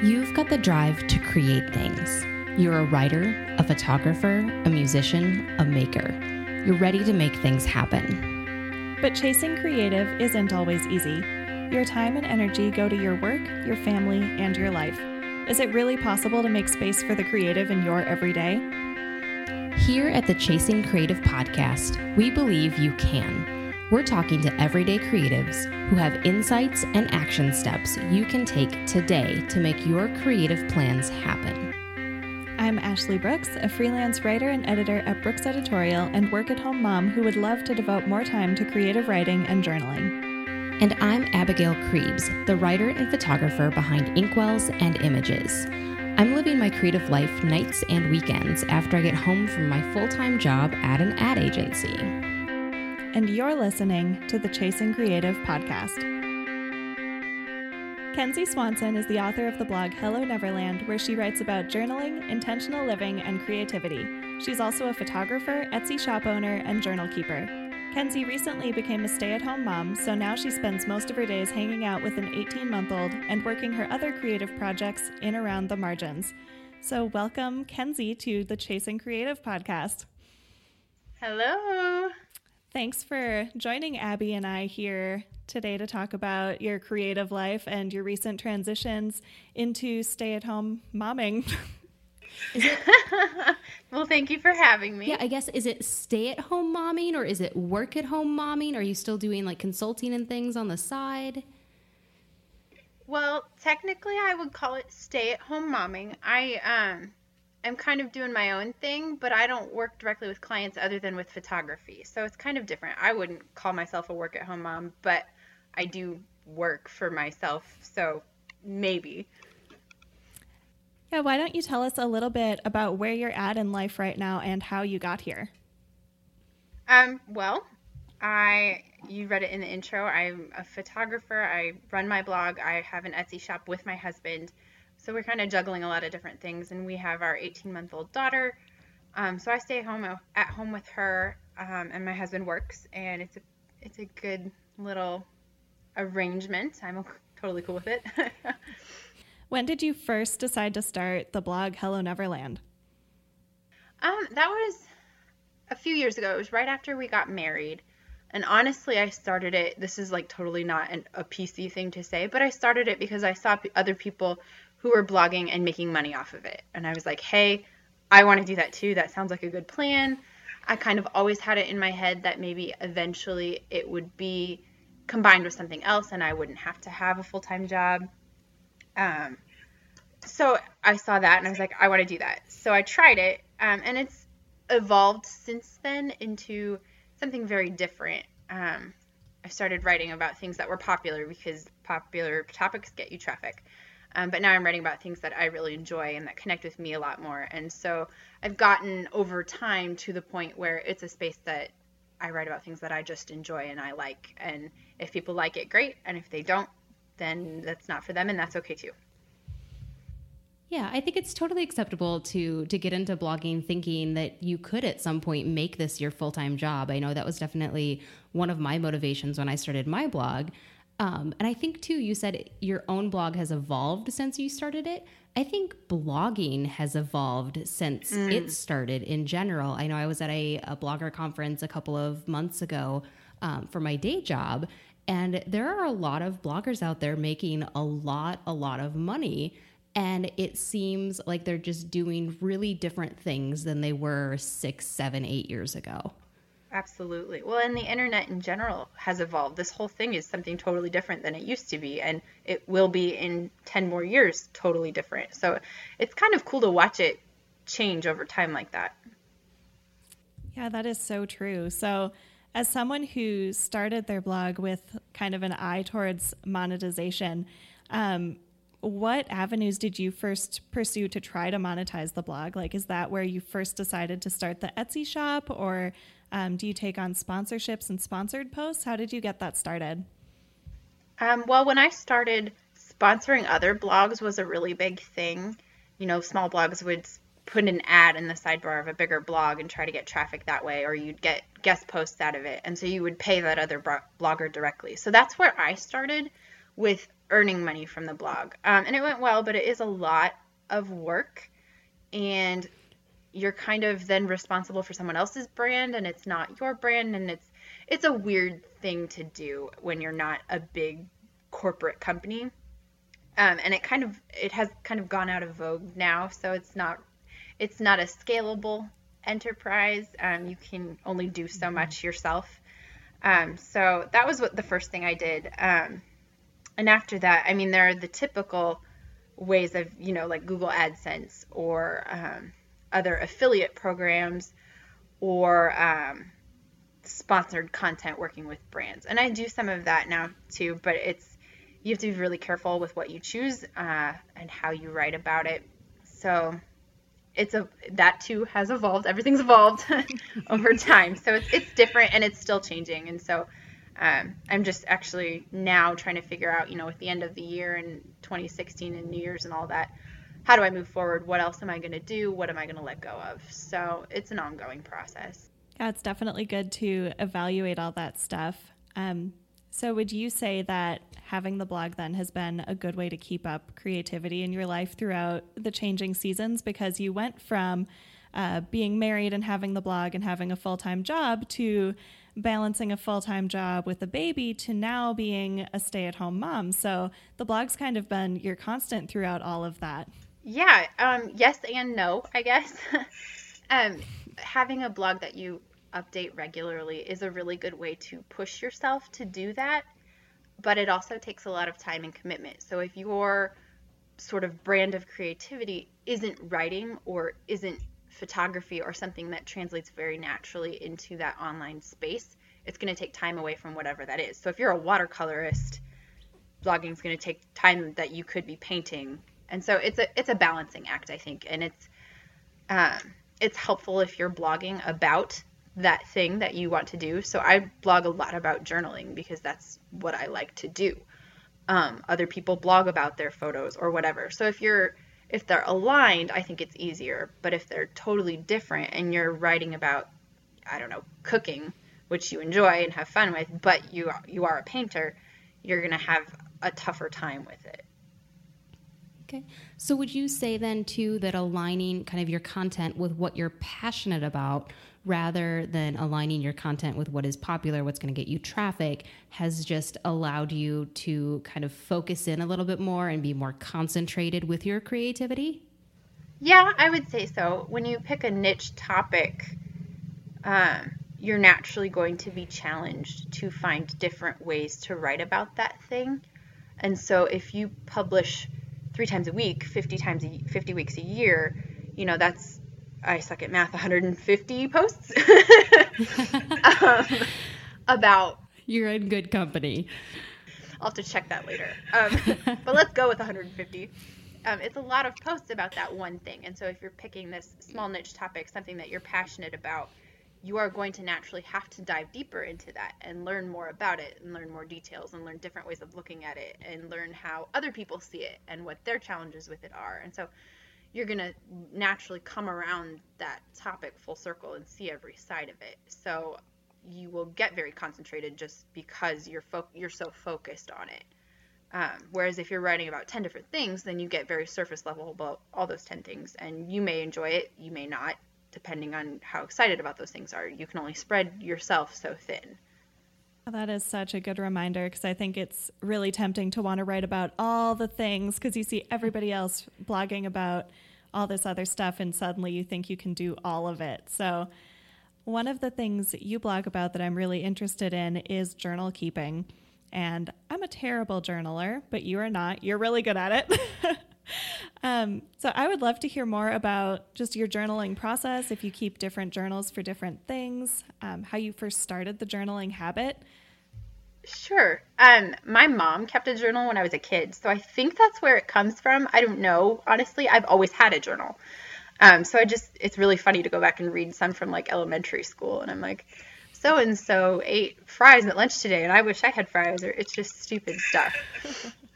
You've got the drive to create things. You're a writer, a photographer, a musician, a maker. You're ready to make things happen. But chasing creative isn't always easy. Your time and energy go to your work, your family, and your life. Is it really possible to make space for the creative in your everyday? Here at the Chasing Creative podcast, we believe you can. We're talking to everyday creatives who have insights and action steps you can take today to make your creative plans happen. I'm Ashley Brooks, a freelance writer and editor at Brooks Editorial and work at home mom who would love to devote more time to creative writing and journaling. And I'm Abigail Krebs, the writer and photographer behind Inkwells and Images. I'm living my creative life nights and weekends after I get home from my full time job at an ad agency and you're listening to the Chasing Creative podcast. Kenzie Swanson is the author of the blog Hello Neverland, where she writes about journaling, intentional living, and creativity. She's also a photographer, Etsy shop owner, and journal keeper. Kenzie recently became a stay at home mom, so now she spends most of her days hanging out with an 18 month old and working her other creative projects in around the margins. So, welcome, Kenzie, to the Chasing Creative podcast. Hello. Thanks for joining Abby and I here today to talk about your creative life and your recent transitions into stay at home momming. well, thank you for having me. Yeah, I guess is it stay at home momming or is it work at home momming? Are you still doing like consulting and things on the side? Well, technically I would call it stay at home momming. I um I'm kind of doing my own thing, but I don't work directly with clients other than with photography. So it's kind of different. I wouldn't call myself a work at home mom, but I do work for myself. So maybe. Yeah, why don't you tell us a little bit about where you're at in life right now and how you got here? Um, well, I you read it in the intro. I'm a photographer. I run my blog. I have an Etsy shop with my husband. So we're kind of juggling a lot of different things, and we have our 18 month old daughter. Um, so I stay home at home with her, um, and my husband works, and it's a it's a good little arrangement. I'm totally cool with it. when did you first decide to start the blog Hello Neverland? Um, that was a few years ago. It was right after we got married. And honestly, I started it. This is like totally not an, a PC thing to say, but I started it because I saw p- other people who were blogging and making money off of it. And I was like, hey, I want to do that too. That sounds like a good plan. I kind of always had it in my head that maybe eventually it would be combined with something else and I wouldn't have to have a full time job. Um, so I saw that and I was like, I want to do that. So I tried it um, and it's evolved since then into something very different. Um, I started writing about things that were popular because popular topics get you traffic. Um, but now I'm writing about things that I really enjoy and that connect with me a lot more. And so I've gotten over time to the point where it's a space that I write about things that I just enjoy and I like. And if people like it, great. And if they don't, then that's not for them, and that's okay too. Yeah, I think it's totally acceptable to to get into blogging thinking that you could at some point make this your full-time job. I know that was definitely one of my motivations when I started my blog. Um, and I think too, you said your own blog has evolved since you started it. I think blogging has evolved since mm. it started in general. I know I was at a, a blogger conference a couple of months ago um, for my day job, and there are a lot of bloggers out there making a lot, a lot of money. And it seems like they're just doing really different things than they were six, seven, eight years ago. Absolutely. Well, and the internet in general has evolved. This whole thing is something totally different than it used to be, and it will be in 10 more years totally different. So it's kind of cool to watch it change over time like that. Yeah, that is so true. So, as someone who started their blog with kind of an eye towards monetization, um, what avenues did you first pursue to try to monetize the blog? Like, is that where you first decided to start the Etsy shop, or um, do you take on sponsorships and sponsored posts? How did you get that started? Um, well, when I started, sponsoring other blogs was a really big thing. You know, small blogs would put an ad in the sidebar of a bigger blog and try to get traffic that way, or you'd get guest posts out of it. And so you would pay that other blogger directly. So that's where I started with earning money from the blog. Um, and it went well, but it is a lot of work. And you're kind of then responsible for someone else's brand and it's not your brand and it's it's a weird thing to do when you're not a big corporate company. Um, and it kind of it has kind of gone out of vogue now so it's not it's not a scalable enterprise. Um, you can only do so mm-hmm. much yourself. Um, so that was what the first thing i did. Um, and after that i mean there are the typical ways of you know like google adsense or um, other affiliate programs or um, sponsored content working with brands. And I do some of that now too, but it's you have to be really careful with what you choose uh, and how you write about it. So it's a that too has evolved. Everything's evolved over time, so it's it's different and it's still changing. And so um, I'm just actually now trying to figure out, you know, at the end of the year and 2016 and New Year's and all that, how do I move forward? What else am I going to do? What am I going to let go of? So it's an ongoing process. Yeah, it's definitely good to evaluate all that stuff. Um, so, would you say that having the blog then has been a good way to keep up creativity in your life throughout the changing seasons? Because you went from uh, being married and having the blog and having a full time job to balancing a full time job with a baby to now being a stay at home mom. So, the blog's kind of been your constant throughout all of that. Yeah, um, yes and no, I guess. um, having a blog that you update regularly is a really good way to push yourself to do that, but it also takes a lot of time and commitment. So if your sort of brand of creativity isn't writing or isn't photography or something that translates very naturally into that online space, it's going to take time away from whatever that is. So if you're a watercolorist, blogging is going to take time that you could be painting and so it's a it's a balancing act, I think, and it's um, it's helpful if you're blogging about that thing that you want to do. So I blog a lot about journaling because that's what I like to do. Um, other people blog about their photos or whatever. So if you're if they're aligned, I think it's easier. But if they're totally different and you're writing about I don't know cooking, which you enjoy and have fun with, but you you are a painter, you're gonna have a tougher time with it. Okay. So would you say then too that aligning kind of your content with what you're passionate about rather than aligning your content with what is popular, what's going to get you traffic has just allowed you to kind of focus in a little bit more and be more concentrated with your creativity? Yeah, I would say so. When you pick a niche topic, um, you're naturally going to be challenged to find different ways to write about that thing. And so if you publish three times a week, 50 times a, 50 weeks a year, you know, that's I suck at math, 150 posts um, about. You're in good company. I'll have to check that later. Um, but let's go with 150. Um, it's a lot of posts about that one thing. And so if you're picking this small niche topic, something that you're passionate about, you are going to naturally have to dive deeper into that and learn more about it and learn more details and learn different ways of looking at it and learn how other people see it and what their challenges with it are. And so you're going to naturally come around that topic full circle and see every side of it. So you will get very concentrated just because you're fo- you're so focused on it. Um, whereas if you're writing about 10 different things, then you get very surface level about all those 10 things. And you may enjoy it, you may not depending on how excited about those things are. You can only spread yourself so thin. That is such a good reminder because I think it's really tempting to want to write about all the things because you see everybody else blogging about all this other stuff and suddenly you think you can do all of it. So, one of the things you blog about that I'm really interested in is journal keeping. And I'm a terrible journaler, but you are not. You're really good at it. um, so I would love to hear more about just your journaling process, if you keep different journals for different things, um, how you first started the journaling habit. Sure. Um, my mom kept a journal when I was a kid, so I think that's where it comes from. I don't know, honestly. I've always had a journal. Um, so I just, it's really funny to go back and read some from like elementary school, and I'm like, so and so ate fries at lunch today, and I wish I had fries, or it's just stupid stuff.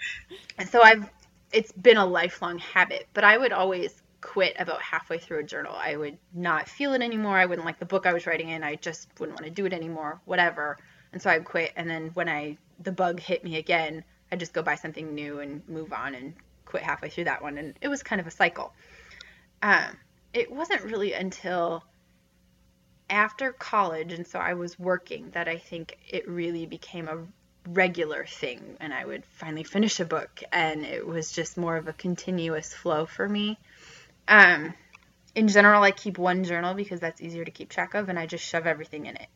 and so I've it's been a lifelong habit, but I would always quit about halfway through a journal. I would not feel it anymore. I wouldn't like the book I was writing in. I just wouldn't want to do it anymore, whatever. And so I'd quit. And then when I the bug hit me again, I'd just go buy something new and move on and quit halfway through that one. And it was kind of a cycle. Um, it wasn't really until after college, and so I was working, that I think it really became a regular thing. And I would finally finish a book, and it was just more of a continuous flow for me. Um, in general, I keep one journal because that's easier to keep track of, and I just shove everything in it.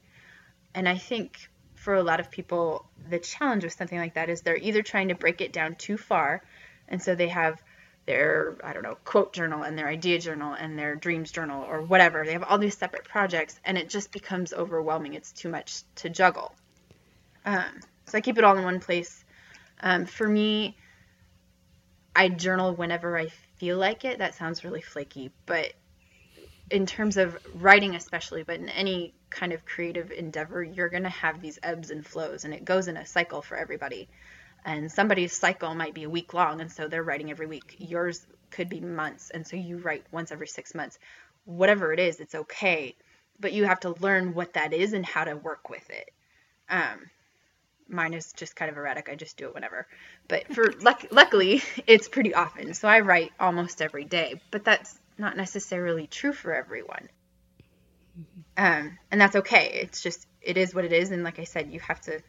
And I think for a lot of people, the challenge with something like that is they're either trying to break it down too far, and so they have their I don't know quote journal and their idea journal and their dreams journal or whatever. They have all these separate projects, and it just becomes overwhelming. It's too much to juggle. Um, so I keep it all in one place. Um, for me, I journal whenever I feel like it. That sounds really flaky, but in terms of writing especially but in any kind of creative endeavor you're going to have these ebbs and flows and it goes in a cycle for everybody and somebody's cycle might be a week long and so they're writing every week yours could be months and so you write once every six months whatever it is it's okay but you have to learn what that is and how to work with it um, mine is just kind of erratic i just do it whenever but for luck- luckily it's pretty often so i write almost every day but that's not necessarily true for everyone. Um, and that's okay. It's just, it is what it is. And like I said, you have to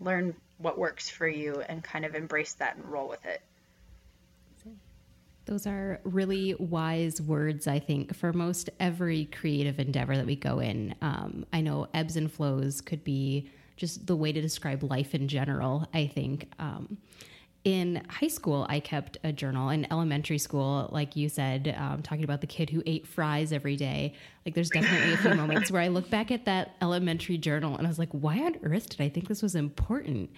learn what works for you and kind of embrace that and roll with it. Those are really wise words, I think, for most every creative endeavor that we go in. Um, I know ebbs and flows could be just the way to describe life in general, I think. Um, in high school, I kept a journal. In elementary school, like you said, um, talking about the kid who ate fries every day, like there's definitely a few moments where I look back at that elementary journal and I was like, why on earth did I think this was important?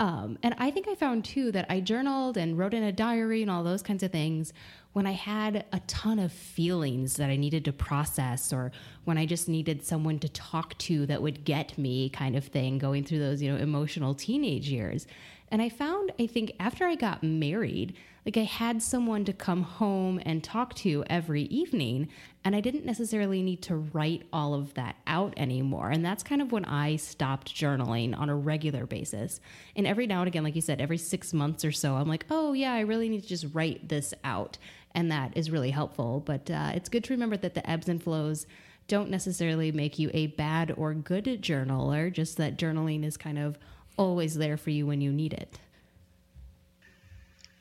Um, and I think I found too that I journaled and wrote in a diary and all those kinds of things when I had a ton of feelings that I needed to process or when I just needed someone to talk to that would get me kind of thing going through those, you know, emotional teenage years. And I found, I think, after I got married, like I had someone to come home and talk to every evening, and I didn't necessarily need to write all of that out anymore. And that's kind of when I stopped journaling on a regular basis. And every now and again, like you said, every six months or so, I'm like, oh, yeah, I really need to just write this out. And that is really helpful. But uh, it's good to remember that the ebbs and flows don't necessarily make you a bad or good journaler, just that journaling is kind of always there for you when you need it.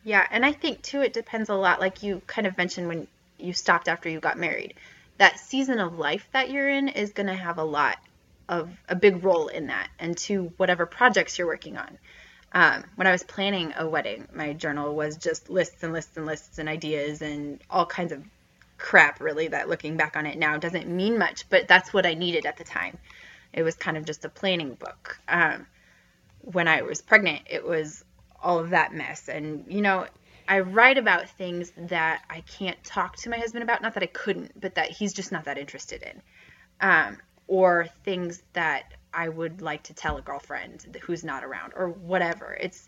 Yeah, and I think too it depends a lot like you kind of mentioned when you stopped after you got married. That season of life that you're in is going to have a lot of a big role in that and to whatever projects you're working on. Um, when I was planning a wedding, my journal was just lists and lists and lists and ideas and all kinds of crap, really, that looking back on it now doesn't mean much, but that's what I needed at the time. It was kind of just a planning book. Um, when I was pregnant, it was all of that mess. And, you know, I write about things that I can't talk to my husband about. Not that I couldn't, but that he's just not that interested in. Um, or things that I would like to tell a girlfriend who's not around or whatever. It's,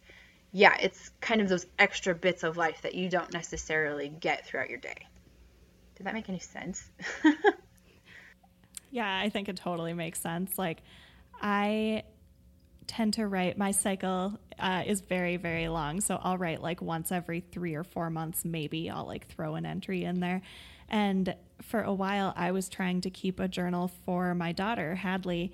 yeah, it's kind of those extra bits of life that you don't necessarily get throughout your day. Did that make any sense? yeah, I think it totally makes sense. Like, I tend to write my cycle uh, is very very long. So i'll write like once every three or four months maybe. I'll like throw an entry in there. And for a while i was trying to keep a journal for my daughter hadley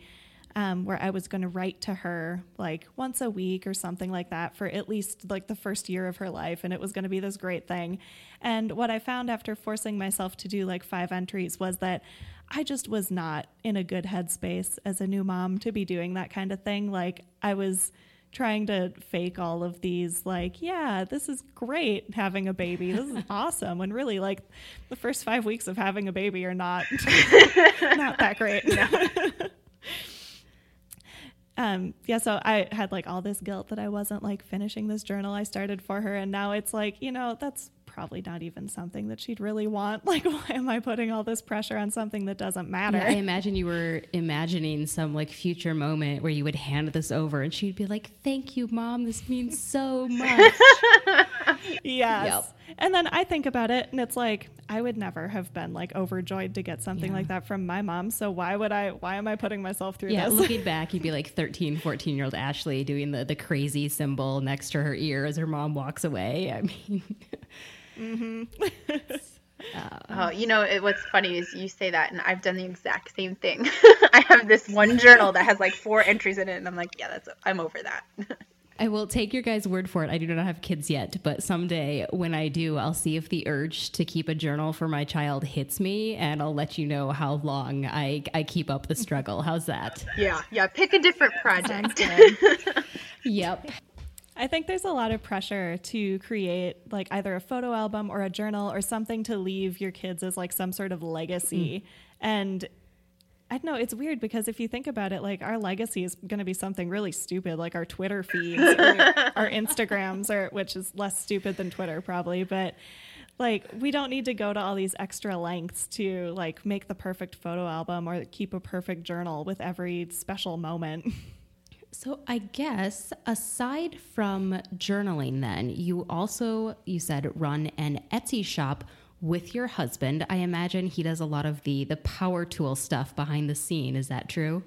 um, where i was going to write to her like once a week or something like that for at least like the first year of her life and it was going to be this great thing. And what i found after forcing myself to do like five entries was that I just was not in a good headspace as a new mom to be doing that kind of thing. Like, I was trying to fake all of these, like, yeah, this is great having a baby. This is awesome. When really, like, the first five weeks of having a baby are not, not that great. Um, yeah, so I had like all this guilt that I wasn't like finishing this journal I started for her. And now it's like, you know, that's probably not even something that she'd really want. Like, why am I putting all this pressure on something that doesn't matter? Yeah, I imagine you were imagining some like future moment where you would hand this over and she'd be like, Thank you, mom. This means so much. yes. Yep. And then I think about it and it's like, I would never have been like overjoyed to get something Yeah. like that from my mom. So why would I? Why am I putting myself through Yeah, this? looking back, you'd be like 13, 14 year old Ashley doing the, the crazy symbol next to her ear as her mom walks away. I mean, mm-hmm. Oh, uh, you know it, what's funny is you say that, and I've done the exact same thing. I have this one journal that has like four entries in it, and I'm like, yeah, that's I'm over that. I will take your guys' word for it. I do not have kids yet, but someday when I do, I'll see if the urge to keep a journal for my child hits me, and I'll let you know how long I, I keep up the struggle. How's that? yeah, yeah. Pick a different project. Yep. I think there's a lot of pressure to create like either a photo album or a journal or something to leave your kids as like some sort of legacy. Mm. And I don't know, it's weird because if you think about it, like our legacy is going to be something really stupid, like our Twitter feeds or our Instagrams, or which is less stupid than Twitter probably, but like we don't need to go to all these extra lengths to like make the perfect photo album or keep a perfect journal with every special moment. So I guess aside from journaling then, you also you said run an Etsy shop with your husband. I imagine he does a lot of the the power tool stuff behind the scene. Is that true?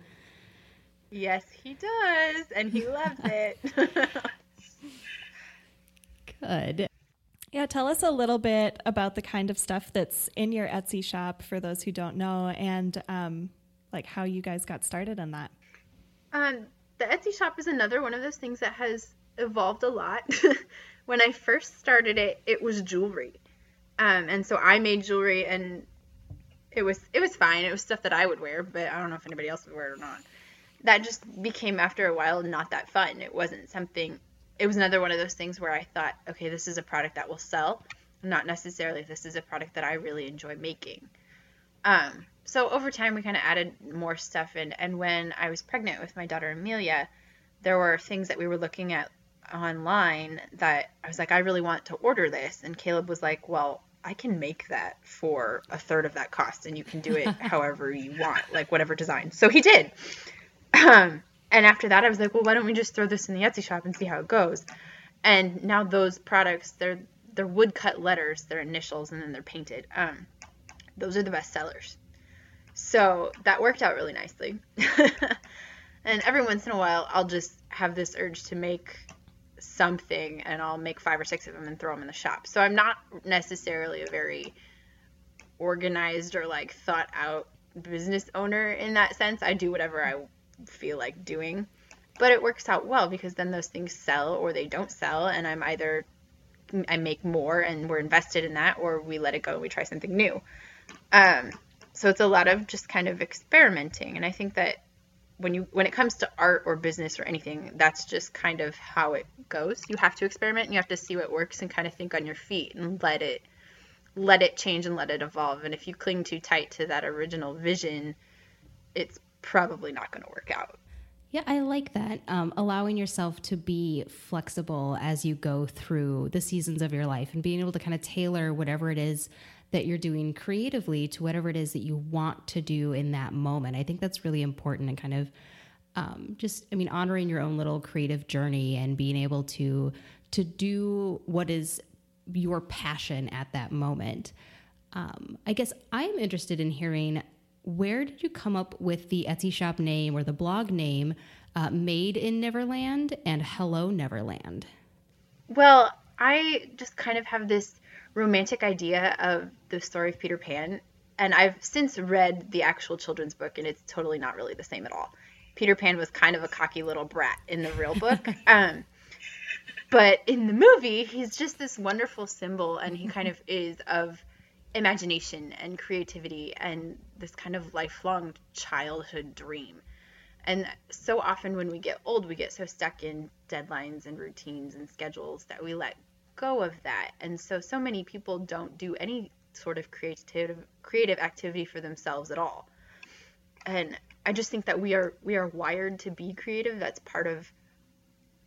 yes, he does, and he loves it. Good. Yeah, tell us a little bit about the kind of stuff that's in your Etsy shop for those who don't know, and um, like how you guys got started in that. Um, the Etsy shop is another one of those things that has evolved a lot. when I first started it, it was jewelry, um, and so I made jewelry, and it was it was fine. It was stuff that I would wear, but I don't know if anybody else would wear it or not. That just became after a while not that fun. It wasn't something. It was another one of those things where I thought, okay, this is a product that will sell, not necessarily this is a product that I really enjoy making. Um, so over time, we kind of added more stuff in. And when I was pregnant with my daughter Amelia, there were things that we were looking at online that I was like, I really want to order this. And Caleb was like, Well, I can make that for a third of that cost, and you can do it however you want, like whatever design. So he did. Um, and after that, I was like, Well, why don't we just throw this in the Etsy shop and see how it goes? And now those products, they're they're woodcut letters, they're initials, and then they're painted. Um, those are the best sellers. So that worked out really nicely. and every once in a while, I'll just have this urge to make something and I'll make five or six of them and throw them in the shop. So I'm not necessarily a very organized or like thought out business owner in that sense. I do whatever I feel like doing. But it works out well because then those things sell or they don't sell and I'm either I make more and we're invested in that or we let it go and we try something new. Um, so it's a lot of just kind of experimenting and I think that when you when it comes to art or business or anything, that's just kind of how it goes. You have to experiment and you have to see what works and kind of think on your feet and let it let it change and let it evolve. And if you cling too tight to that original vision, it's probably not going to work out. Yeah, I like that. Um, allowing yourself to be flexible as you go through the seasons of your life and being able to kind of tailor whatever it is that you're doing creatively to whatever it is that you want to do in that moment. I think that's really important and kind of um, just, I mean, honoring your own little creative journey and being able to to do what is your passion at that moment. Um, I guess I'm interested in hearing where did you come up with the Etsy shop name or the blog name, uh, Made in Neverland and Hello Neverland? Well, I just kind of have this romantic idea of the story of Peter Pan, and I've since read the actual children's book, and it's totally not really the same at all. Peter Pan was kind of a cocky little brat in the real book. um, but in the movie, he's just this wonderful symbol, and he kind of is of imagination and creativity and this kind of lifelong childhood dream. And so often when we get old, we get so stuck in deadlines and routines and schedules that we let go of that. And so so many people don't do any sort of creative creative activity for themselves at all. And I just think that we are we are wired to be creative. That's part of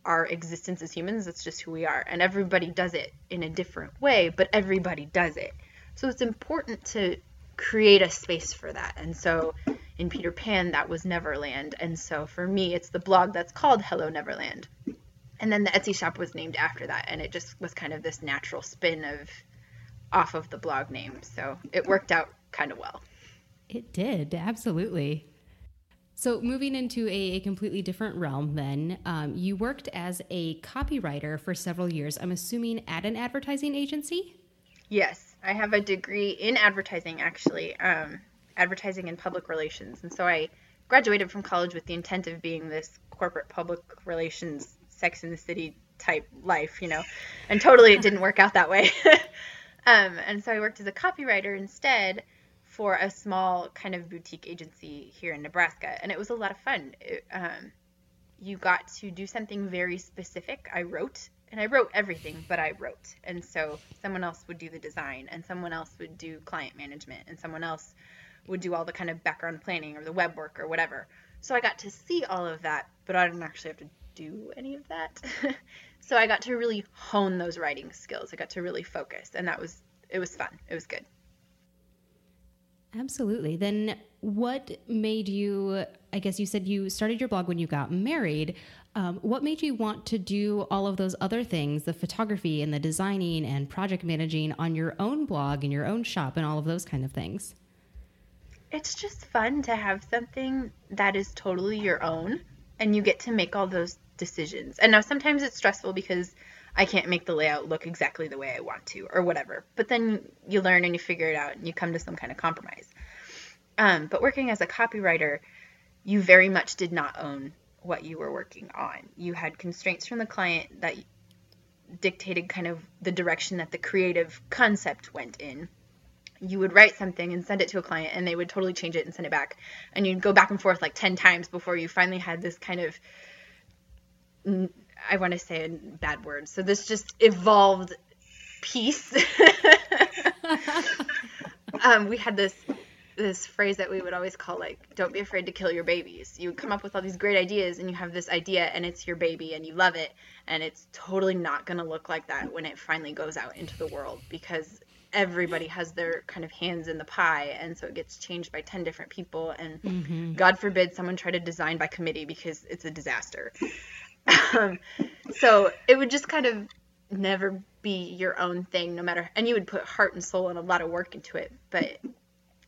our existence as humans. That's just who we are. And everybody does it in a different way, but everybody does it. So it's important to create a space for that. And so in Peter Pan, that was Neverland. And so for me, it's the blog that's called Hello Neverland. And then the Etsy shop was named after that. And it just was kind of this natural spin of off of the blog name. So it worked out kind of well. It did, absolutely. So, moving into a, a completely different realm, then, um, you worked as a copywriter for several years, I'm assuming at an advertising agency? Yes, I have a degree in advertising, actually, um, advertising and public relations. And so I graduated from college with the intent of being this corporate public relations, sex in the city type life, you know, and totally it didn't work out that way. um, and so I worked as a copywriter instead for a small kind of boutique agency here in Nebraska, and it was a lot of fun. It, um, you got to do something very specific. I wrote, and I wrote everything, but I wrote, and so someone else would do the design, and someone else would do client management, and someone else would do all the kind of background planning or the web work or whatever. So I got to see all of that, but I didn't actually have to do any of that. so I got to really hone those writing skills. I got to really focus, and that was it was fun. It was good. Absolutely. Then what made you, I guess you said you started your blog when you got married. Um, what made you want to do all of those other things, the photography and the designing and project managing on your own blog and your own shop and all of those kind of things? It's just fun to have something that is totally your own and you get to make all those decisions. And now sometimes it's stressful because I can't make the layout look exactly the way I want to or whatever. But then you learn and you figure it out and you come to some kind of compromise. Um, but working as a copywriter, you very much did not own what you were working on. You had constraints from the client that dictated kind of the direction that the creative concept went in. You would write something and send it to a client, and they would totally change it and send it back. And you'd go back and forth like 10 times before you finally had this kind of I want to say in bad words. So this just evolved piece. um, we had this this phrase that we would always call like don't be afraid to kill your babies you would come up with all these great ideas and you have this idea and it's your baby and you love it and it's totally not going to look like that when it finally goes out into the world because everybody has their kind of hands in the pie and so it gets changed by 10 different people and mm-hmm. god forbid someone try to design by committee because it's a disaster um, so it would just kind of never be your own thing, no matter, and you would put heart and soul and a lot of work into it. But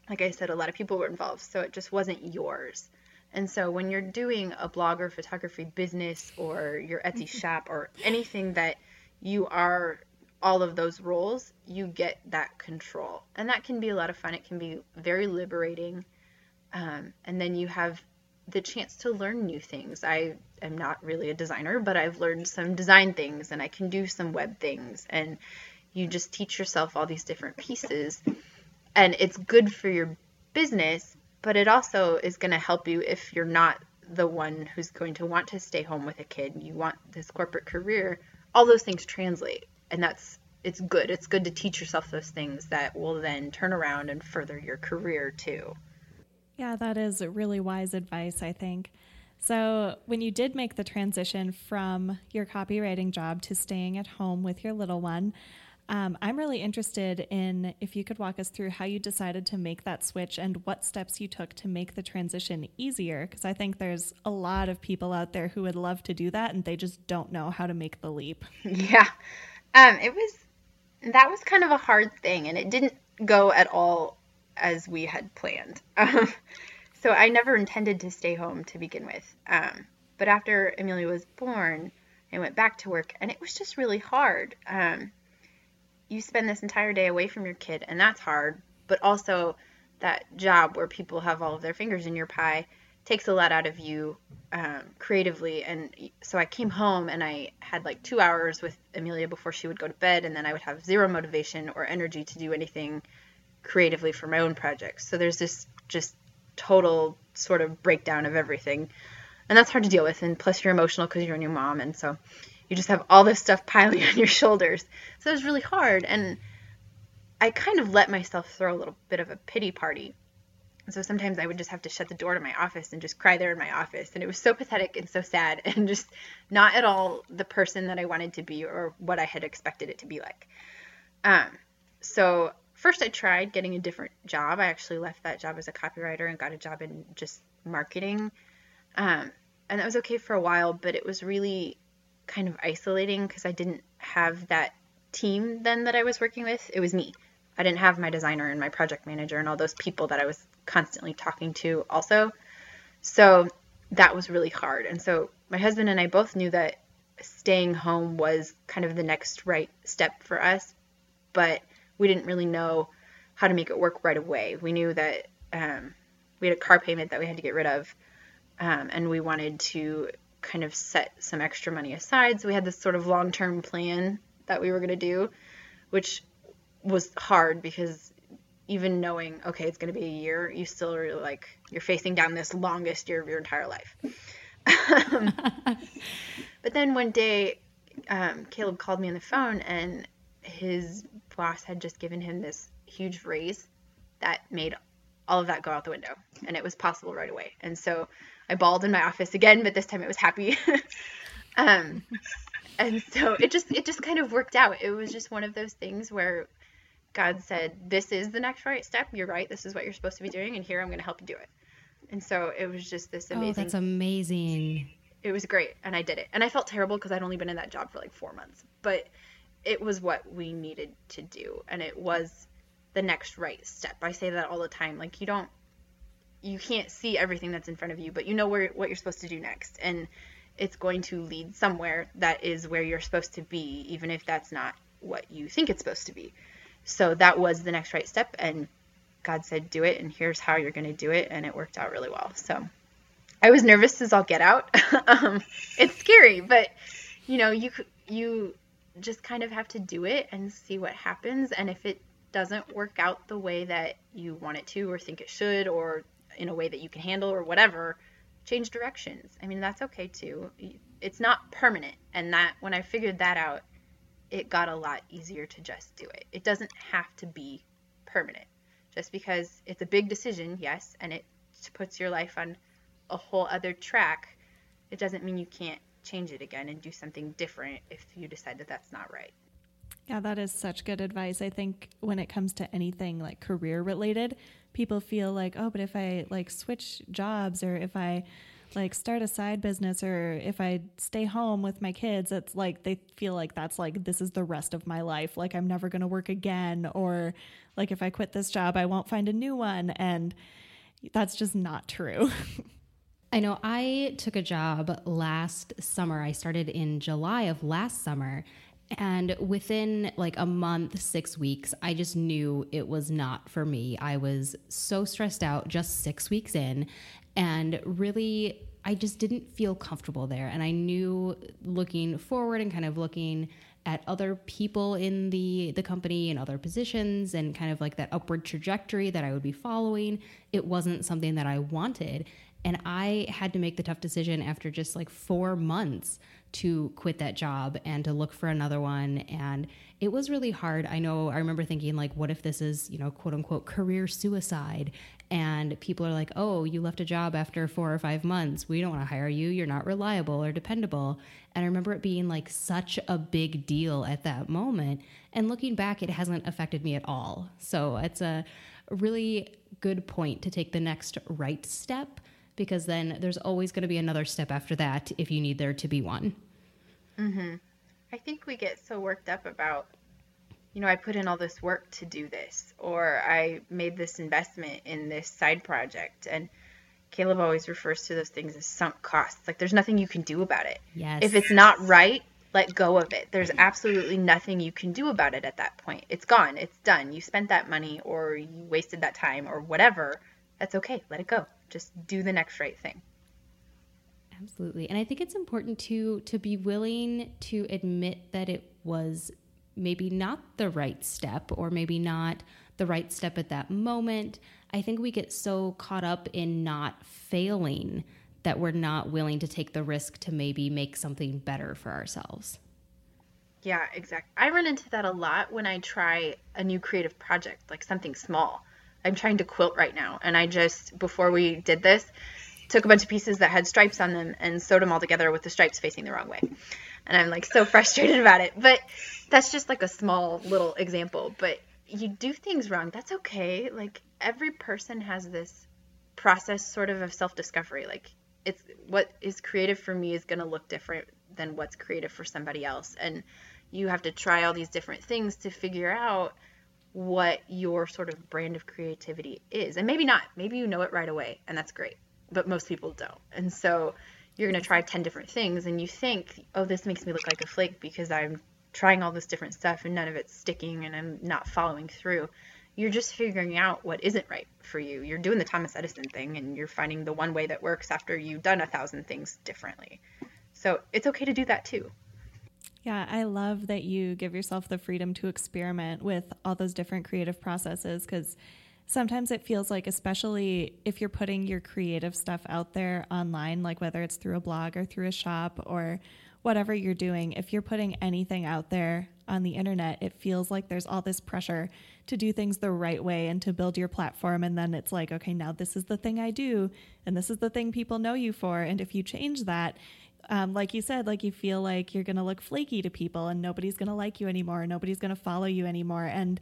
like I said, a lot of people were involved, so it just wasn't yours. And so when you're doing a blog or photography business or your Etsy shop or anything that you are all of those roles, you get that control. And that can be a lot of fun. It can be very liberating. Um, and then you have the chance to learn new things. I am not really a designer, but I've learned some design things and I can do some web things. And you just teach yourself all these different pieces. And it's good for your business, but it also is going to help you if you're not the one who's going to want to stay home with a kid. You want this corporate career. All those things translate. And that's it's good. It's good to teach yourself those things that will then turn around and further your career too. Yeah, that is really wise advice, I think. So, when you did make the transition from your copywriting job to staying at home with your little one, um, I'm really interested in if you could walk us through how you decided to make that switch and what steps you took to make the transition easier. Because I think there's a lot of people out there who would love to do that and they just don't know how to make the leap. Yeah. Um, it was, that was kind of a hard thing and it didn't go at all as we had planned. Um, so I never intended to stay home to begin with. Um, but after Amelia was born, I went back to work, and it was just really hard. Um, you spend this entire day away from your kid, and that's hard. But also, that job where people have all of their fingers in your pie takes a lot out of you um, creatively. And so I came home and I had like two hours with Amelia before she would go to bed, and then I would have zero motivation or energy to do anything creatively for my own projects. So there's this just total sort of breakdown of everything. And that's hard to deal with. And plus, you're emotional because you're a new mom. And so you just have all this stuff piling on your shoulders. So it was really hard. And I kind of let myself throw a little bit of a pity party. so sometimes I would just have to shut the door to my office and just cry there in my office. And it was so pathetic and so sad and just not at all the person that I wanted to be or what I had expected it to be like. Um, so first I tried getting a different job. I actually left that job as a copywriter and got a job in just marketing. Um, and that was okay for a while, but it was really kind of isolating because I didn't have that team then that I was working with. It was me. I didn't have my designer and my project manager and all those people that I was constantly talking to also. So that was really hard. And so my husband and I both knew that staying home was kind of the next right step for us, but we didn't really know how to make it work right away. We knew that um, we had a car payment that we had to get rid of, um, and we wanted to kind of set some extra money aside. So we had this sort of long term plan that we were going to do, which was hard because even knowing, okay, it's going to be a year, you still are like, you're facing down this longest year of your entire life. Um, but then one day, um, Caleb called me on the phone, and his boss had just given him this huge raise that made all of that go out the window, and it was possible right away. And so I bawled in my office again, but this time it was happy. um, and so it just it just kind of worked out. It was just one of those things where God said, "This is the next right step. You're right. This is what you're supposed to be doing, and here I'm going to help you do it." And so it was just this amazing. Oh, that's amazing. It was great, and I did it. And I felt terrible because I'd only been in that job for like four months, but it was what we needed to do, and it was the next right step. I say that all the time. Like you don't, you can't see everything that's in front of you, but you know where what you're supposed to do next, and it's going to lead somewhere that is where you're supposed to be, even if that's not what you think it's supposed to be. So that was the next right step, and God said, do it, and here's how you're going to do it. And it worked out really well. So I was nervous as I'll get out. um, it's scary, but you know, you, you just kind of have to do it and see what happens. And if it doesn't work out the way that you want it to, or think it should, or in a way that you can handle, or whatever, change directions. I mean, that's okay too. It's not permanent. And that, when I figured that out, it got a lot easier to just do it. It doesn't have to be permanent just because it's a big decision, yes, and it puts your life on a whole other track, it doesn't mean you can't change it again and do something different if you decide that that's not right. Yeah, that is such good advice. I think when it comes to anything like career related, people feel like, oh, but if I like switch jobs or if I like start a side business or if I stay home with my kids, it's like they feel like that's like this is the rest of my life. Like I'm never going to work again or like if I quit this job, I won't find a new one and that's just not true. I know I took a job last summer. I started in July of last summer and within like a month, six weeks, I just knew it was not for me. I was so stressed out just six weeks in. And really, I just didn't feel comfortable there. And I knew looking forward and kind of looking at other people in the the company and other positions and kind of like that upward trajectory that I would be following, it wasn't something that I wanted. And I had to make the tough decision after just like 4 months to quit that job and to look for another one. And it was really hard. I know I remember thinking, like, what if this is, you know, quote unquote career suicide? And people are like, oh, you left a job after four or five months. We don't want to hire you. You're not reliable or dependable. And I remember it being like such a big deal at that moment. And looking back, it hasn't affected me at all. So it's a really good point to take the next right step because then there's always going to be another step after that if you need there to be one. Mm-hmm. I think we get so worked up about, you know, I put in all this work to do this, or I made this investment in this side project. And Caleb always refers to those things as sunk costs. Like there's nothing you can do about it. Yes. If it's not right, let go of it. There's absolutely nothing you can do about it at that point. It's gone. It's done. You spent that money or you wasted that time or whatever. That's okay. Let it go. Just do the next right thing. Absolutely. And I think it's important to to be willing to admit that it was maybe not the right step or maybe not the right step at that moment. I think we get so caught up in not failing that we're not willing to take the risk to maybe make something better for ourselves. Yeah, exactly. I run into that a lot when I try a new creative project, like something small. I'm trying to quilt right now, and I just before we did this, took a bunch of pieces that had stripes on them and sewed them all together with the stripes facing the wrong way. And I'm like so frustrated about it. But that's just like a small little example. But you do things wrong. That's okay. Like every person has this process sort of of self discovery. Like it's what is creative for me is going to look different than what's creative for somebody else. And you have to try all these different things to figure out what your sort of brand of creativity is. And maybe not, maybe you know it right away, and that's great, but most people don't. And so you're going to try 10 different things, and you think, oh, this makes me look like a flake because I'm trying all this different stuff and none of it's sticking and I'm not following through. You're just figuring out what isn't right for you. You're doing the Thomas Edison thing and you're finding the one way that works after you've done a thousand things differently. So it's okay to do that too. Yeah, I love that you give yourself the freedom to experiment with all those different creative processes because sometimes it feels like, especially if you're putting your creative stuff out there online, like whether it's through a blog or through a shop or whatever you're doing, if you're putting anything out there on the internet, it feels like there's all this pressure to do things the right way and to build your platform. And then it's like, okay, now this is the thing I do, and this is the thing people know you for. And if you change that, um, like you said, like you feel like you're going to look flaky to people and nobody's going to like you anymore. Nobody's going to follow you anymore. And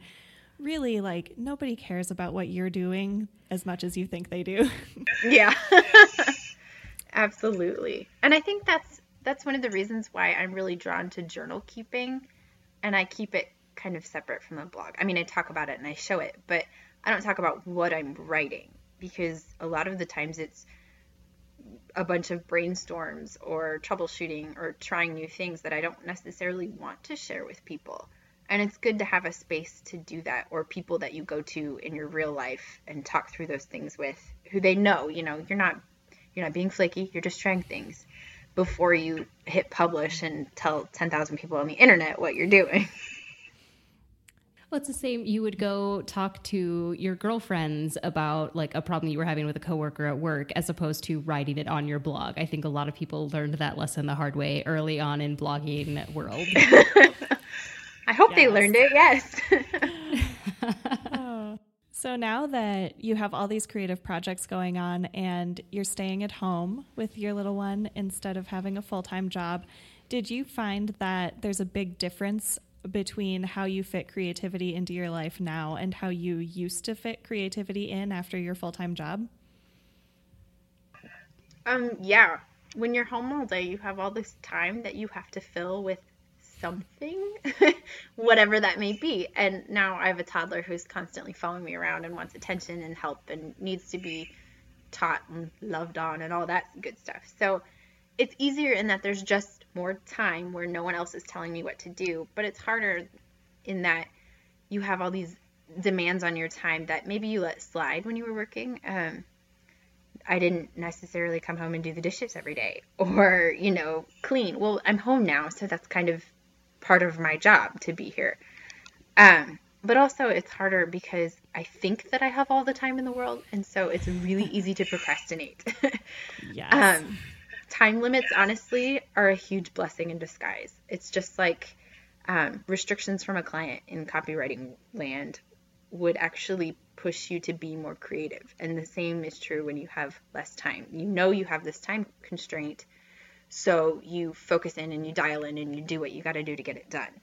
really, like, nobody cares about what you're doing as much as you think they do. yeah. Absolutely. And I think that's that's one of the reasons why I'm really drawn to journal keeping and I keep it kind of separate from the blog. I mean, I talk about it and I show it, but I don't talk about what I'm writing because a lot of the times it's a bunch of brainstorms or troubleshooting or trying new things that I don't necessarily want to share with people. And it's good to have a space to do that or people that you go to in your real life and talk through those things with who they know, you know, you're not you're not being flaky, you're just trying things before you hit publish and tell 10,000 people on the internet what you're doing. Well, it's the same. You would go talk to your girlfriends about like a problem you were having with a coworker at work, as opposed to writing it on your blog. I think a lot of people learned that lesson the hard way early on in blogging world. I hope yes. they learned it. Yes. oh. So now that you have all these creative projects going on and you're staying at home with your little one instead of having a full time job, did you find that there's a big difference between how you fit creativity into your life now and how you used to fit creativity in after your full time job? Um, yeah. When you're home all day, you have all this time that you have to fill with something, whatever that may be. And now I have a toddler who's constantly following me around and wants attention and help and needs to be taught and loved on and all that good stuff. So it's easier in that there's just more time where no one else is telling me what to do, but it's harder in that you have all these demands on your time that maybe you let slide when you were working. Um, I didn't necessarily come home and do the dishes every day or, you know, clean. Well, I'm home now, so that's kind of part of my job to be here. Um, but also, it's harder because I think that I have all the time in the world, and so it's really easy to procrastinate. yes. Um, time limits, honestly, are a huge blessing in disguise. It's just like um, restrictions from a client in copywriting land would actually push you to be more creative. And the same is true when you have less time. You know you have this time constraint, so you focus in and you dial in and you do what you got to do to get it done.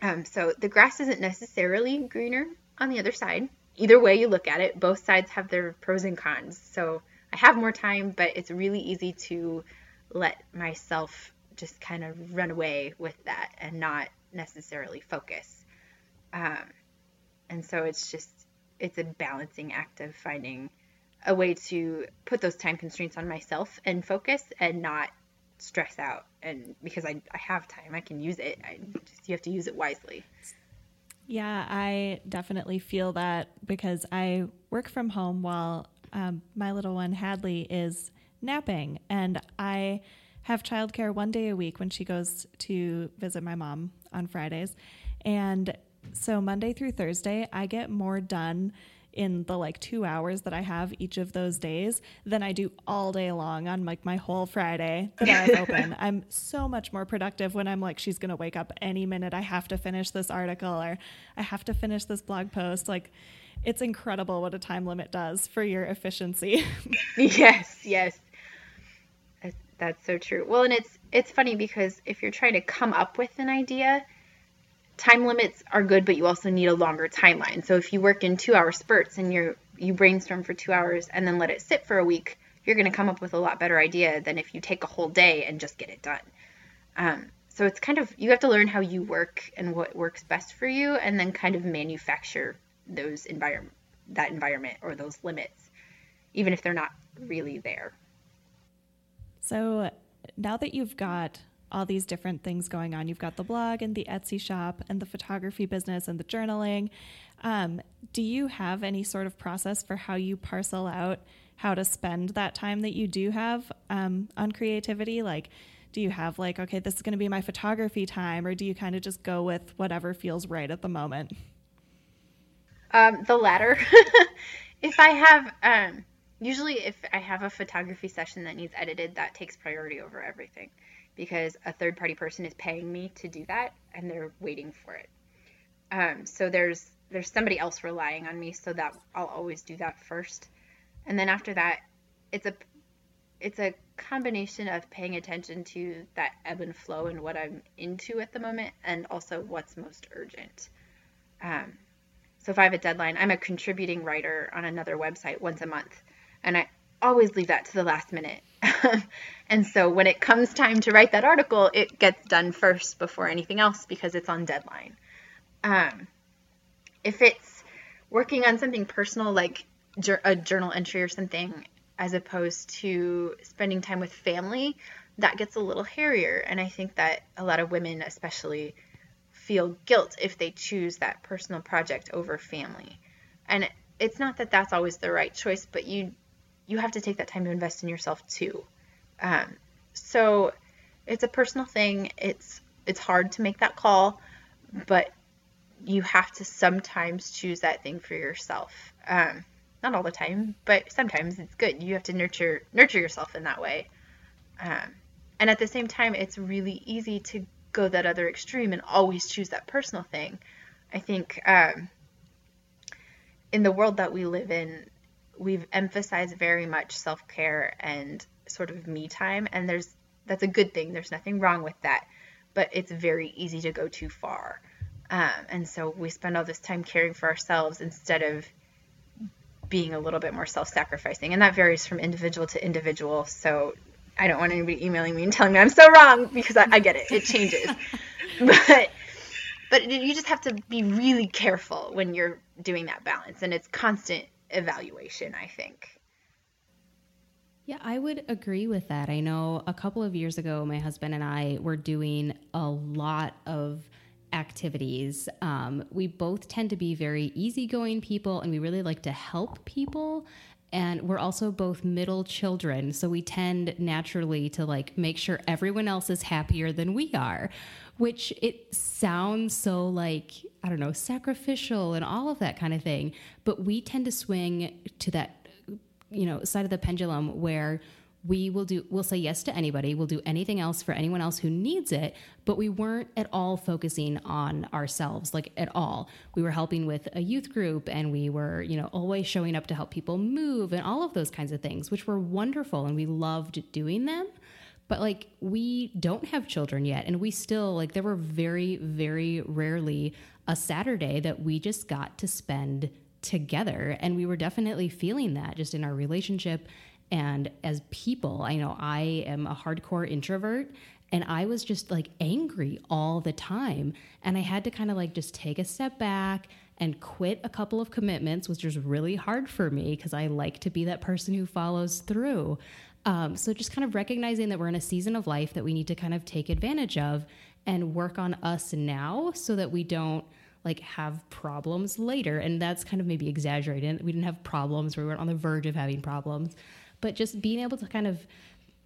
Um, so the grass isn't necessarily greener on the other side. Either way you look at it, both sides have their pros and cons. So I have more time, but it's really easy to let myself just kind of run away with that and not necessarily focus. Um, and so it's just it's a balancing act of finding a way to put those time constraints on myself and focus and not stress out. And because I, I have time i can use it. I just you have to use it wisely. Yeah i definitely feel that because i work from home while um, my little one, Hadley, is napping, and I have childcare one day a week when she goes to visit my mom on Fridays. And so Monday through Thursday, I get more done in the like two hours that I have each of those days than I do all day long on like my whole Friday that I have open. I'm so much more productive when I'm like, she's gonna wake up any minute. I have to finish this article or I have to finish this blog post. Like it's incredible what a time limit does for your efficiency. yes, yes. That's so true. Well, and it's it's funny because if you're trying to come up with an idea, time limits are good, but you also need a longer timeline. So if you work in 2-hour spurts and you you brainstorm for 2 hours and then let it sit for a week, you're going to come up with a lot better idea than if you take a whole day and just get it done. Um, so it's kind of you have to learn how you work and what works best for you, and then kind of manufacture those environment that environment or those limits, even if they're not really there. So now that you've got all these different things going on, you've got the blog and the Etsy shop and the photography business and the journaling. Um, do you have any sort of process for how you parcel out how to spend that time that you do have um, on creativity? Like, do you have like, okay, this is going to be my photography time, or do you kind of just go with whatever feels right at the moment? Um, the latter. if I have, um, usually if I have a photography session that needs edited, that takes priority over everything because a third party person is paying me to do that and they're waiting for it. Um, so there's there's somebody else relying on me, so that I'll always do that first, and then after that, it's a it's a combination of paying attention to that ebb and flow and what I'm into at the moment, and also what's most urgent. Um, so if I have a deadline, I'm a contributing writer on another website once a month, and I always leave that to the last minute. and so when it comes time to write that article, it gets done first before anything else because it's on deadline. Um, if it's working on something personal like a journal entry or something, as opposed to spending time with family, that gets a little hairier. And I think that a lot of women, especially, feel guilt if they choose that personal project over family. And it's not that that's always the right choice, but you you have to take that time to invest in yourself too. Um, so it's a personal thing. It's it's hard to make that call, but you have to sometimes choose that thing for yourself. Um, not all the time, but sometimes it's good. You have to nurture nurture yourself in that way. Um, and at the same time, it's really easy to go that other extreme and always choose that personal thing. I think um, in the world that we live in, we've emphasized very much self care and sort of me time, and there's that's a good thing. There's nothing wrong with that, but it's very easy to go too far. Um, and so we spend all this time caring for ourselves instead of being a little bit more self-sacrificing, and that varies from individual to individual. So I don't want anybody emailing me and telling me I'm so wrong because I, I get it. It changes. but but you just have to be really careful when you're doing that balance and it's constant evaluation, I think. Yeah, I would agree with that. I know a couple of years ago, my husband and I were doing a lot of activities. Um, we both tend to be very easygoing people and we really like to help people and we're also both middle children so we tend naturally to like make sure everyone else is happier than we are which it sounds so like i don't know sacrificial and all of that kind of thing. But we tend to swing to that you know side of the pendulum where we will do we'll say yes to anybody we'll do anything else for anyone else who needs it but we weren't at all focusing on ourselves like at all. We were helping with a youth group and we were you know always showing up to help people move and all of those kinds of things which were wonderful and we loved doing them but like we don't have children yet and we still like there were very very rarely a saturday that we just got to spend together and we were definitely feeling that just in our relationship and as people, I know I am a hardcore introvert and I was just like angry all the time. And I had to kind of like just take a step back and quit a couple of commitments, which was really hard for me because I like to be that person who follows through. Um, so just kind of recognizing that we're in a season of life that we need to kind of take advantage of and work on us now so that we don't like have problems later. And that's kind of maybe exaggerated. We didn't have problems, we weren't on the verge of having problems but just being able to kind of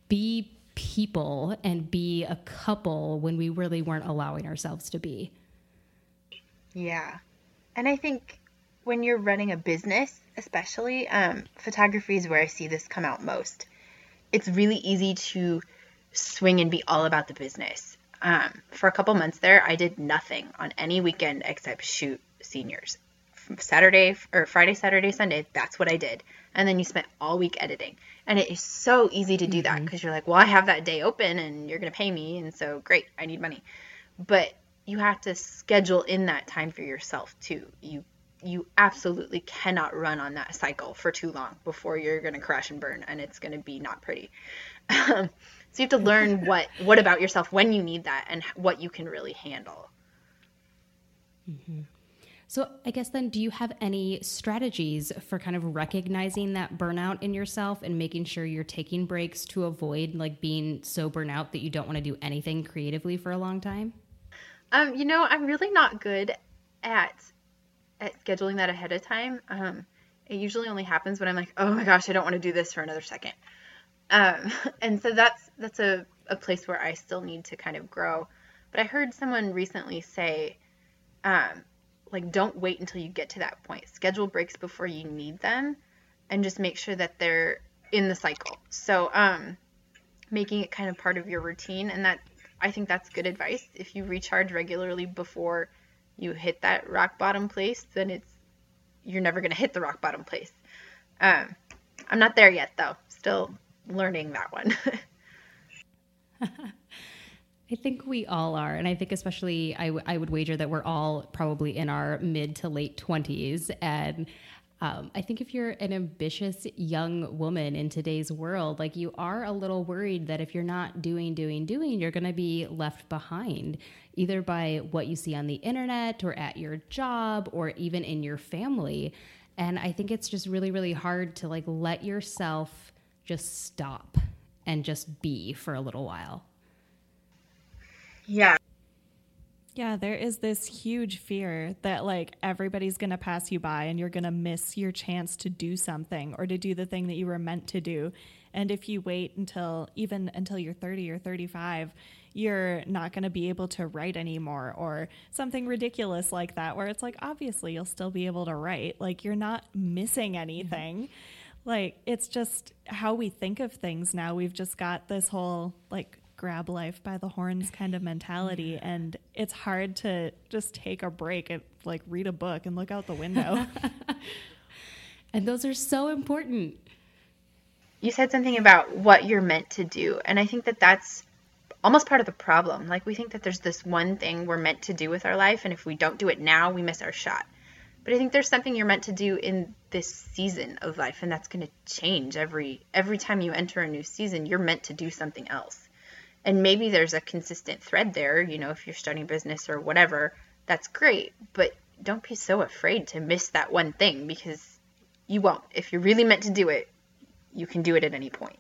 be people and be a couple when we really weren't allowing ourselves to be. Yeah. And I think when you're running a business, especially, um, photography is where I see this come out most. It's really easy to swing and be all about the business. Um, for a couple months there, I did nothing on any weekend except shoot seniors. From Saturday or Friday, Saturday, Sunday, that's what I did and then you spent all week editing. And it is so easy to do that because mm-hmm. you're like, well, I have that day open and you're going to pay me. And so great, I need money. But you have to schedule in that time for yourself too. You you absolutely cannot run on that cycle for too long before you're going to crash and burn and it's going to be not pretty. so you have to learn what what about yourself when you need that and what you can really handle. Mm-hmm. So, I guess then, do you have any strategies for kind of recognizing that burnout in yourself and making sure you're taking breaks to avoid like being so burnout that you don't want to do anything creatively for a long time? Um, you know, I'm really not good at at scheduling that ahead of time. Um, it usually only happens when I'm like, oh my gosh, I don't want to do this for another second. Um, and so that's that's a, a place where I still need to kind of grow. But I heard someone recently say, um, like don't wait until you get to that point. Schedule breaks before you need them and just make sure that they're in the cycle. So um making it kind of part of your routine and that I think that's good advice. If you recharge regularly before you hit that rock bottom place, then it's you're never going to hit the rock bottom place. Um I'm not there yet though. Still learning that one. I think we all are. And I think, especially, I, w- I would wager that we're all probably in our mid to late 20s. And um, I think if you're an ambitious young woman in today's world, like you are a little worried that if you're not doing, doing, doing, you're going to be left behind, either by what you see on the internet or at your job or even in your family. And I think it's just really, really hard to like let yourself just stop and just be for a little while. Yeah. Yeah, there is this huge fear that like everybody's going to pass you by and you're going to miss your chance to do something or to do the thing that you were meant to do. And if you wait until even until you're 30 or 35, you're not going to be able to write anymore or something ridiculous like that where it's like obviously you'll still be able to write. Like you're not missing anything. Like it's just how we think of things now. We've just got this whole like grab life by the horns kind of mentality and it's hard to just take a break and like read a book and look out the window. And those are so important. You said something about what you're meant to do and i think that that's almost part of the problem. Like we think that there's this one thing we're meant to do with our life and if we don't do it now we miss our shot. But i think there's something you're meant to do in this season of life and that's going to change every every time you enter a new season you're meant to do something else and maybe there's a consistent thread there, you know, if you're starting business or whatever, that's great. But don't be so afraid to miss that one thing because you won't. If you're really meant to do it, you can do it at any point.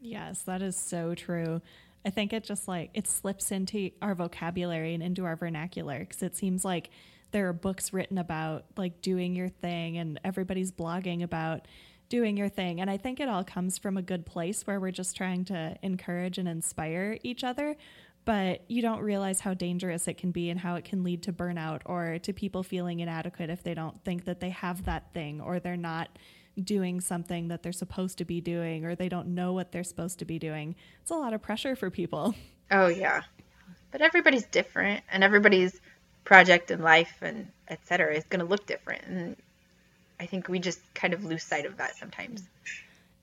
Yes, that is so true. I think it just like it slips into our vocabulary and into our vernacular because it seems like there are books written about like doing your thing and everybody's blogging about doing your thing. And I think it all comes from a good place where we're just trying to encourage and inspire each other. But you don't realize how dangerous it can be and how it can lead to burnout or to people feeling inadequate if they don't think that they have that thing or they're not doing something that they're supposed to be doing or they don't know what they're supposed to be doing. It's a lot of pressure for people. Oh, yeah. But everybody's different and everybody's project in life and etc. is going to look different. And I think we just kind of lose sight of that sometimes.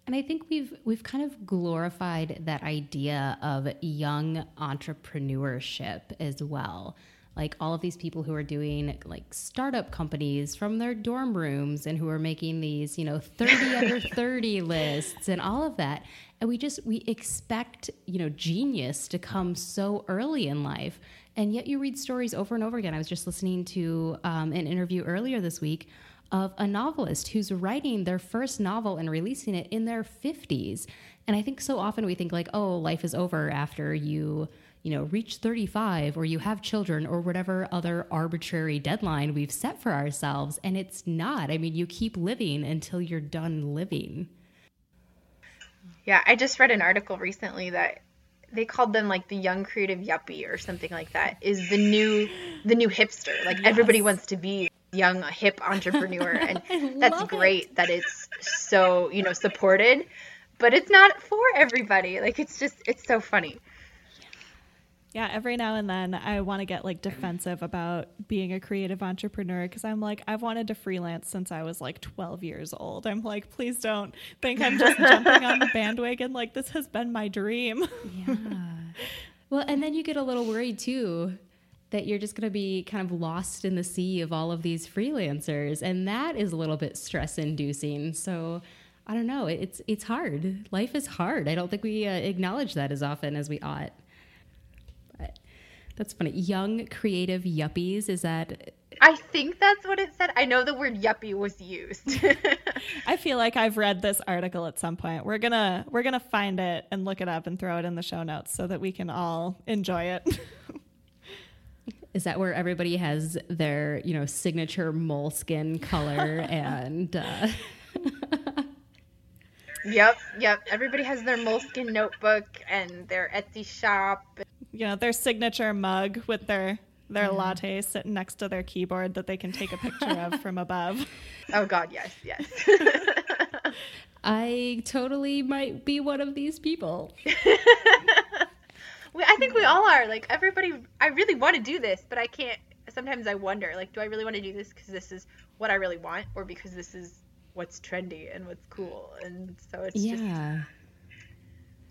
And I think we've we've kind of glorified that idea of young entrepreneurship as well. Like all of these people who are doing like startup companies from their dorm rooms and who are making these, you know, 30 under 30 lists and all of that. And we just we expect, you know, genius to come so early in life. And yet you read stories over and over again. I was just listening to um, an interview earlier this week of a novelist who's writing their first novel and releasing it in their 50s. And I think so often we think like, oh, life is over after you, you know, reach 35 or you have children or whatever other arbitrary deadline we've set for ourselves. And it's not. I mean, you keep living until you're done living. Yeah, I just read an article recently that they called them like the young creative yuppie or something like that is the new the new hipster like yes. everybody wants to be young hip entrepreneur and that's great it. that it's so you know supported but it's not for everybody. Like it's just it's so funny. Yeah every now and then i want to get like defensive about being a creative entrepreneur because i'm like i've wanted to freelance since i was like 12 years old. I'm like please don't think i'm just jumping on the bandwagon like this has been my dream. Yeah. Well and then you get a little worried too that you're just going to be kind of lost in the sea of all of these freelancers. And that is a little bit stress inducing. So I don't know. It's it's hard. Life is hard. I don't think we uh, acknowledge that as often as we ought. But that's funny. Young creative yuppies. Is that? I think that's what it said. I know the word yuppie was used. I feel like I've read this article at some point. We're gonna we're gonna find it and look it up and throw it in the show notes so that we can all enjoy it. Is that where everybody has their, you know, signature moleskin color and uh Yep, yep. Everybody has their moleskin notebook and their Etsy shop. You know, their signature mug with their their latte sitting next to their keyboard that they can take a picture of from above. Oh God, yes, yes. I totally might be one of these people. We, I think we all are. Like everybody, I really want to do this, but I can't. Sometimes I wonder, like, do I really want to do this because this is what I really want, or because this is what's trendy and what's cool? And so it's just Yeah.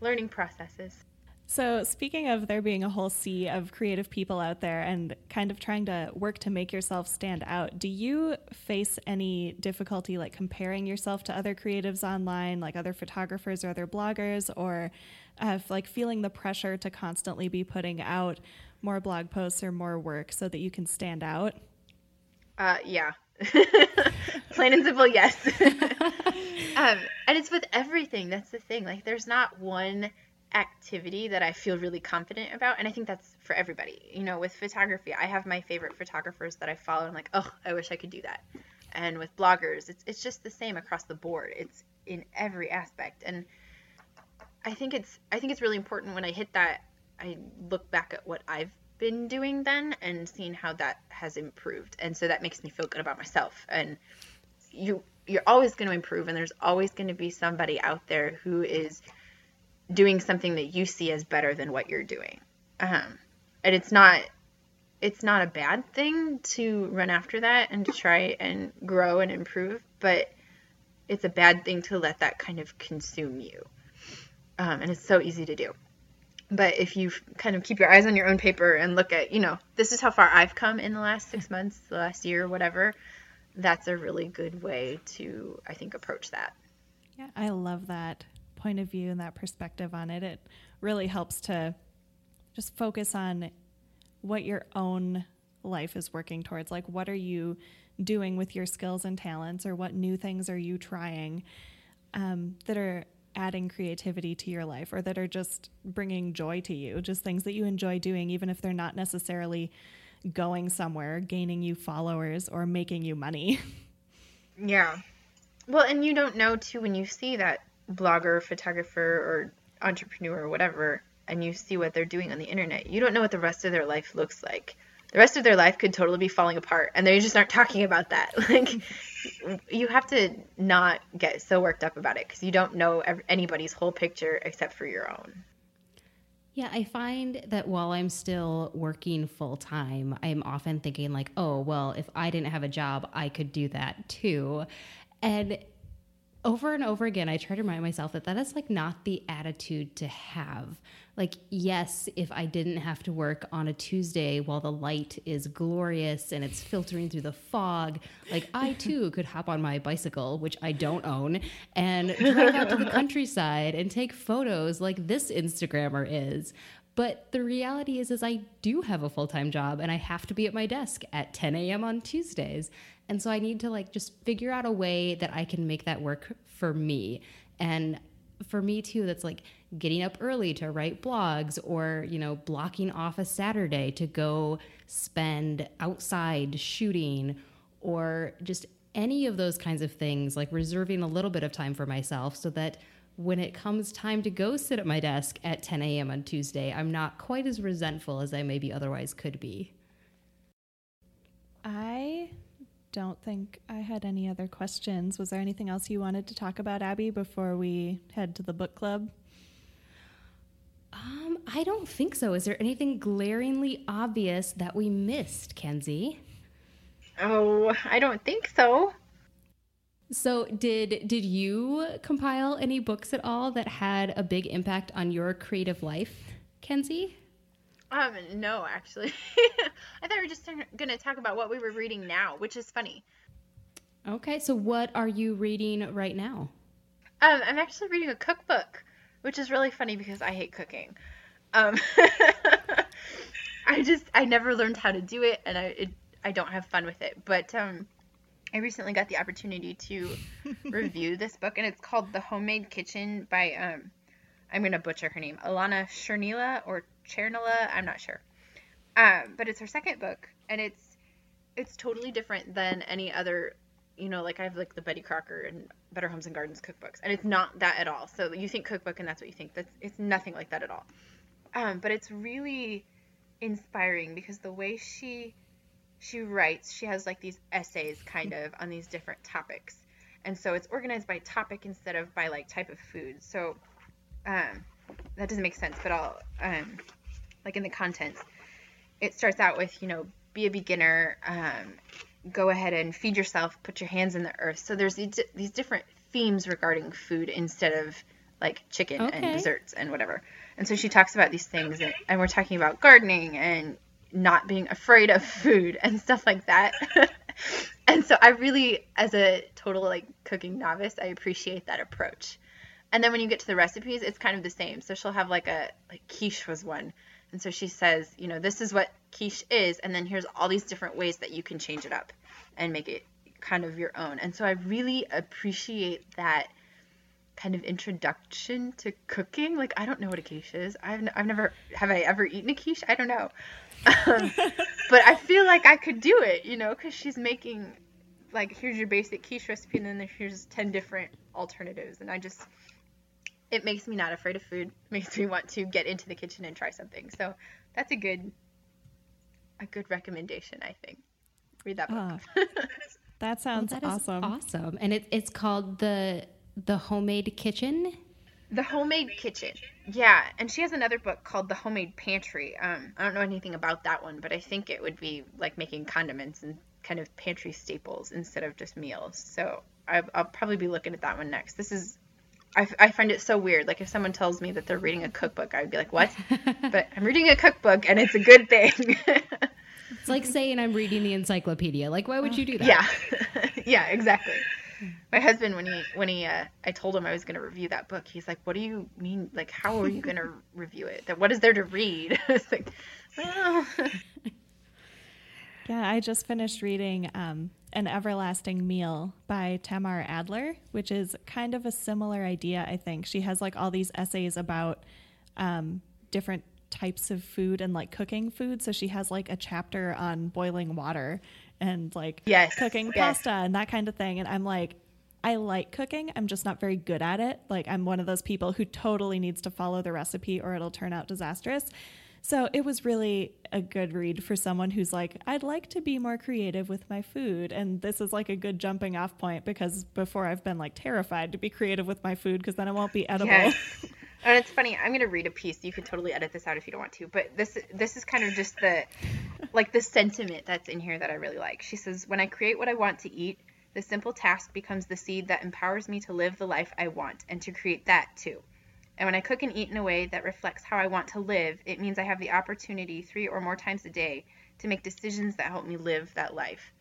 learning processes. So, speaking of there being a whole sea of creative people out there and kind of trying to work to make yourself stand out, do you face any difficulty like comparing yourself to other creatives online, like other photographers or other bloggers, or uh, like feeling the pressure to constantly be putting out more blog posts or more work so that you can stand out? Uh, yeah. Plain and simple, yes. um, and it's with everything. That's the thing. Like, there's not one activity that I feel really confident about. And I think that's for everybody. You know, with photography, I have my favorite photographers that I follow. I'm like, oh, I wish I could do that. And with bloggers, it's, it's just the same across the board. It's in every aspect. And I think it's I think it's really important when I hit that I look back at what I've been doing then and seeing how that has improved. And so that makes me feel good about myself. And you you're always going to improve and there's always going to be somebody out there who is doing something that you see as better than what you're doing. Um, and it's not it's not a bad thing to run after that and to try and grow and improve, but it's a bad thing to let that kind of consume you. Um, and it's so easy to do. But if you kind of keep your eyes on your own paper and look at, you know, this is how far I've come in the last six months, the last year, whatever, that's a really good way to, I think, approach that. Yeah, I love that point of view and that perspective on it. It really helps to just focus on what your own life is working towards. Like, what are you doing with your skills and talents, or what new things are you trying um, that are adding creativity to your life or that are just bringing joy to you? Just things that you enjoy doing, even if they're not necessarily going somewhere, gaining you followers, or making you money. Yeah. Well, and you don't know too when you see that blogger, photographer, or entrepreneur or whatever, and you see what they're doing on the internet. You don't know what the rest of their life looks like. The rest of their life could totally be falling apart, and they just aren't talking about that. Like, you have to not get so worked up about it because you don't know anybody's whole picture except for your own. Yeah, I find that while I'm still working full time, I'm often thinking, like, oh, well, if I didn't have a job, I could do that too. And over and over again, I try to remind myself that that is like not the attitude to have. Like, yes, if I didn't have to work on a Tuesday while the light is glorious and it's filtering through the fog, like I too could hop on my bicycle, which I don't own, and drive out to the countryside and take photos like this Instagrammer is. But the reality is, is I do have a full time job and I have to be at my desk at 10 a.m. on Tuesdays. And so I need to like just figure out a way that I can make that work for me. And for me too, that's like getting up early to write blogs or, you know, blocking off a Saturday to go spend outside shooting or just any of those kinds of things, like reserving a little bit of time for myself so that when it comes time to go sit at my desk at 10 a.m. on Tuesday, I'm not quite as resentful as I maybe otherwise could be. I don't think I had any other questions. Was there anything else you wanted to talk about, Abby, before we head to the book club? Um, I don't think so. Is there anything glaringly obvious that we missed, Kenzie? Oh, I don't think so. So, did did you compile any books at all that had a big impact on your creative life, Kenzie? Um, no, actually. I thought we were just going to talk about what we were reading now, which is funny. Okay, so what are you reading right now? Um, I'm actually reading a cookbook, which is really funny because I hate cooking. Um, I just I never learned how to do it, and I it, I don't have fun with it. But um, I recently got the opportunity to review this book, and it's called The Homemade Kitchen by um, I'm gonna butcher her name, Alana Chernila or Chernila, I'm not sure. Um, but it's her second book, and it's it's totally different than any other. You know, like I have like the Betty Crocker and Better Homes and Gardens cookbooks, and it's not that at all. So you think cookbook, and that's what you think. That's it's nothing like that at all. Um, but it's really inspiring because the way she she writes, she has like these essays kind of on these different topics. And so it's organized by topic instead of by like type of food. So um, that doesn't make sense, but I'll um, like in the contents, it starts out with you know be a beginner, um, go ahead and feed yourself, put your hands in the earth. So there's these, these different themes regarding food instead of like chicken Okay. and desserts and whatever. And so she talks about these things, and, and we're talking about gardening and not being afraid of food and stuff like that. and so I really, as a total like cooking novice, I appreciate that approach. And then when you get to the recipes, it's kind of the same. So she'll have like a like quiche was one. And so she says, you know, this is what quiche is, and then here's all these different ways that you can change it up and make it kind of your own. And so I really appreciate that kind of introduction to cooking. Like I don't know what a quiche is. I've, n- I've never have I ever eaten a quiche? I don't know. Um, but I feel like I could do it, you know, because she's making like here's your basic quiche recipe, and then here's ten different alternatives, and I just it makes me not afraid of food. Makes me want to get into the kitchen and try something. So that's a good a good recommendation, I think. Read that book. Ah, that sounds That is awesome. awesome. And it, it's called the the homemade kitchen. The Homemade Kitchen. Yeah, and she has another book called The Homemade Pantry. Um, I don't know anything about that one, but I think it would be like making condiments and kind of pantry staples instead of just meals. So I, I'll probably be looking at that one next. This is, I, I find it so weird. Like if someone tells me that they're reading a cookbook, I would be like, what? but I'm reading a cookbook and it's a good thing. It's like saying I'm reading the encyclopedia. Like, why would you do that? yeah, yeah, exactly. My husband, when he when he uh, I told him I was going to review that book, he's like, "What do you mean? Like, how are you going to review it? That what is there to read?" it's like, well, Yeah, I just finished reading um, An Everlasting Meal by Tamar Adler, which is kind of a similar idea, I think. She has like all these essays about um, different types of food and like cooking food. So she has like a chapter on boiling water and like Yes, cooking yes. pasta and that kind of thing. And I'm like, I like cooking. I'm just not very good at it. Like I'm one of those people who totally needs to follow the recipe or it'll turn out disastrous. So it was really a good read for someone who's like, I'd like to be more creative with my food. And this is like a good jumping off point because before I've been like terrified to be creative with my food because then it won't be edible. Yes. And it's funny. I'm going to read a piece. You can totally edit this out if you don't want to. But this this is kind of just the like the sentiment that's in here that I really like. She says, "When I create what I want to eat, the simple task becomes the seed that empowers me to live the life I want and to create that too. And when I cook and eat in a way that reflects how I want to live, it means I have the opportunity 3 or more times a day to make decisions that help me live that life."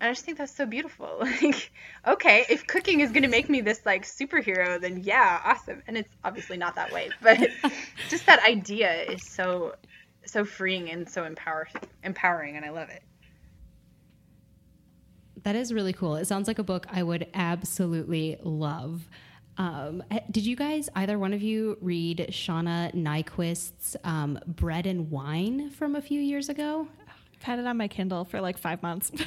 And I just think that's so beautiful. Like, okay, if cooking is gonna make me this like superhero, then yeah, awesome. And it's obviously not that way, but just that idea is so so freeing and so empower empowering, and I love it. That is really cool. It sounds like a book I would absolutely love. Um, eh, did you guys, either one of you, read Shauna Niequist's um, Bread and Wine from a few years ago? I've had it on my Kindle for like five months.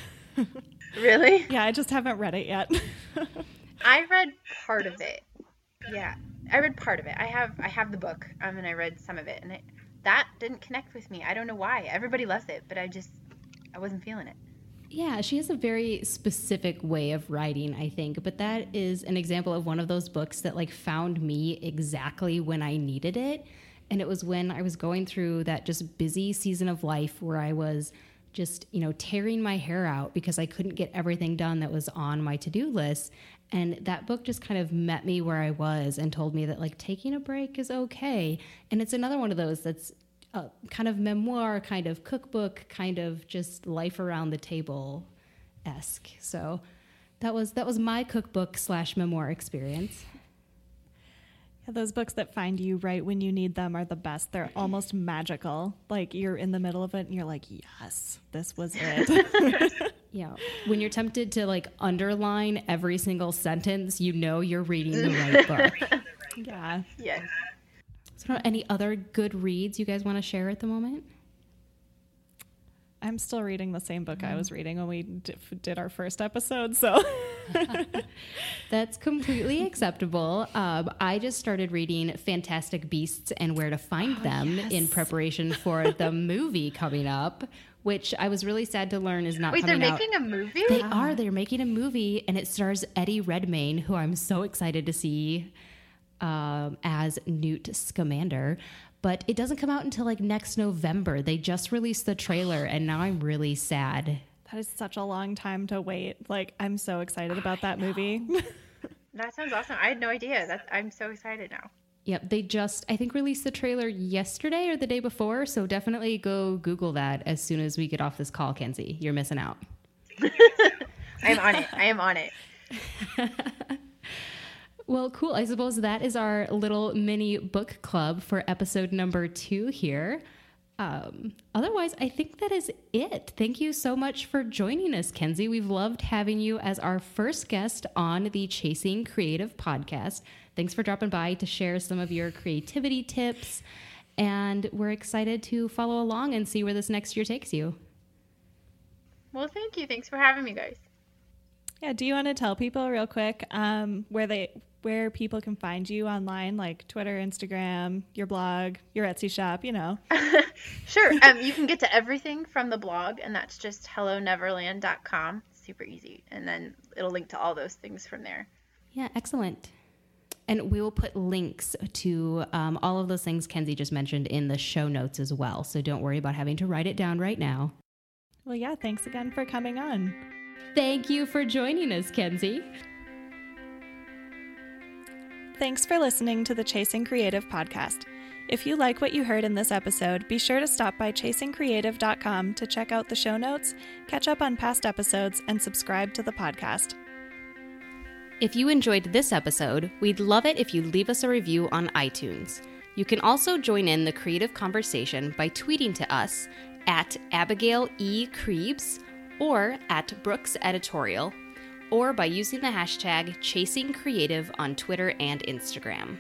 Really? yeah, I just haven't read it yet. I read part of it. Yeah, I read part of it. I have I have the book, um, and I read some of it, and it that didn't connect with me. I don't know why. Everybody loves it, but I just I wasn't feeling it. Yeah, she has a very specific way of writing, I think, but that is an example of one of those books that like found me exactly when I needed it. And it was when I was going through that just busy season of life where I was just, you know, tearing my hair out because I couldn't get everything done that was on my to-do list. And that book just kind of met me where I was and told me that like taking a break is okay. And it's another one of those that's a kind of memoir, kind of cookbook, kind of just life around the table esque. So that was that was my cookbook slash memoir experience. Yeah, those books that find you right when you need them are the best. They're almost magical. Like you're in the middle of it and you're like, yes, this was it. yeah. When you're tempted to like underline every single sentence, you know you're reading the right book. yeah. Yes. So, any other good reads you guys want to share at the moment? I'm still reading the same book I mm. was reading when we d- did our first episode, so that's completely acceptable. Um, I just started reading Fantastic Beasts and Where to Find oh, Them yes. in preparation for the movie coming up, which I was really sad to learn is not. Wait, they're making out. a movie? They ah. are. They're making a movie, and it stars Eddie Redmayne, who I'm so excited to see um, as Newt Scamander but it doesn't come out until like next November. They just released the trailer, and now I'm really sad. That is such a long time to wait. Like, I'm so excited about that movie. that sounds awesome. I had no idea. That I'm so excited now. Yep, they just I think released the trailer yesterday or the day before, so definitely go Google that as soon as we get off this call, Kenzie. You're missing out. I'm on it. I am on it. Well, cool. I suppose that is our little mini book club for episode number two here. Um, otherwise, I think that is it. Thank you so much for joining us, Kenzie. We've loved having you as our first guest on the Chasing Creative podcast. Thanks for dropping by to share some of your creativity tips. And we're excited to follow along and see where this next year takes you. Well, thank you. Thanks for having me, guys. Yeah, do you want to tell people real quick um, where they where people can find you online, like Twitter, Instagram, your blog, your Etsy shop, you know. sure. Um, you can get to everything from the blog, and that's just helloneverland.com. Super easy. And then it'll link to all those things from there. Yeah, excellent. And we will put links to um, all of those things Kenzie just mentioned in the show notes as well. So don't worry about having to write it down right now. Well, yeah, thanks again for coming on. Thank you for joining us, Kenzie. Thanks for listening to the Chasing Creative podcast. If you like what you heard in this episode, be sure to stop by chasingcreative.com to check out the show notes, catch up on past episodes, and subscribe to the podcast. If you enjoyed this episode, we'd love it if you leave us a review on iTunes. You can also join in the creative conversation by tweeting to us at Abigail E. Krebs or at Brooks Editorial or by using the hashtag ChasingCreative on Twitter and Instagram.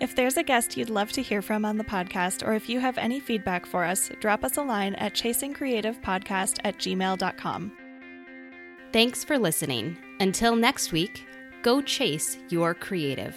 If there's a guest you'd love to hear from on the podcast, or if you have any feedback for us, drop us a line at chasingcreativepodcast at gmail.com. Thanks for listening. Until next week, go chase your creative.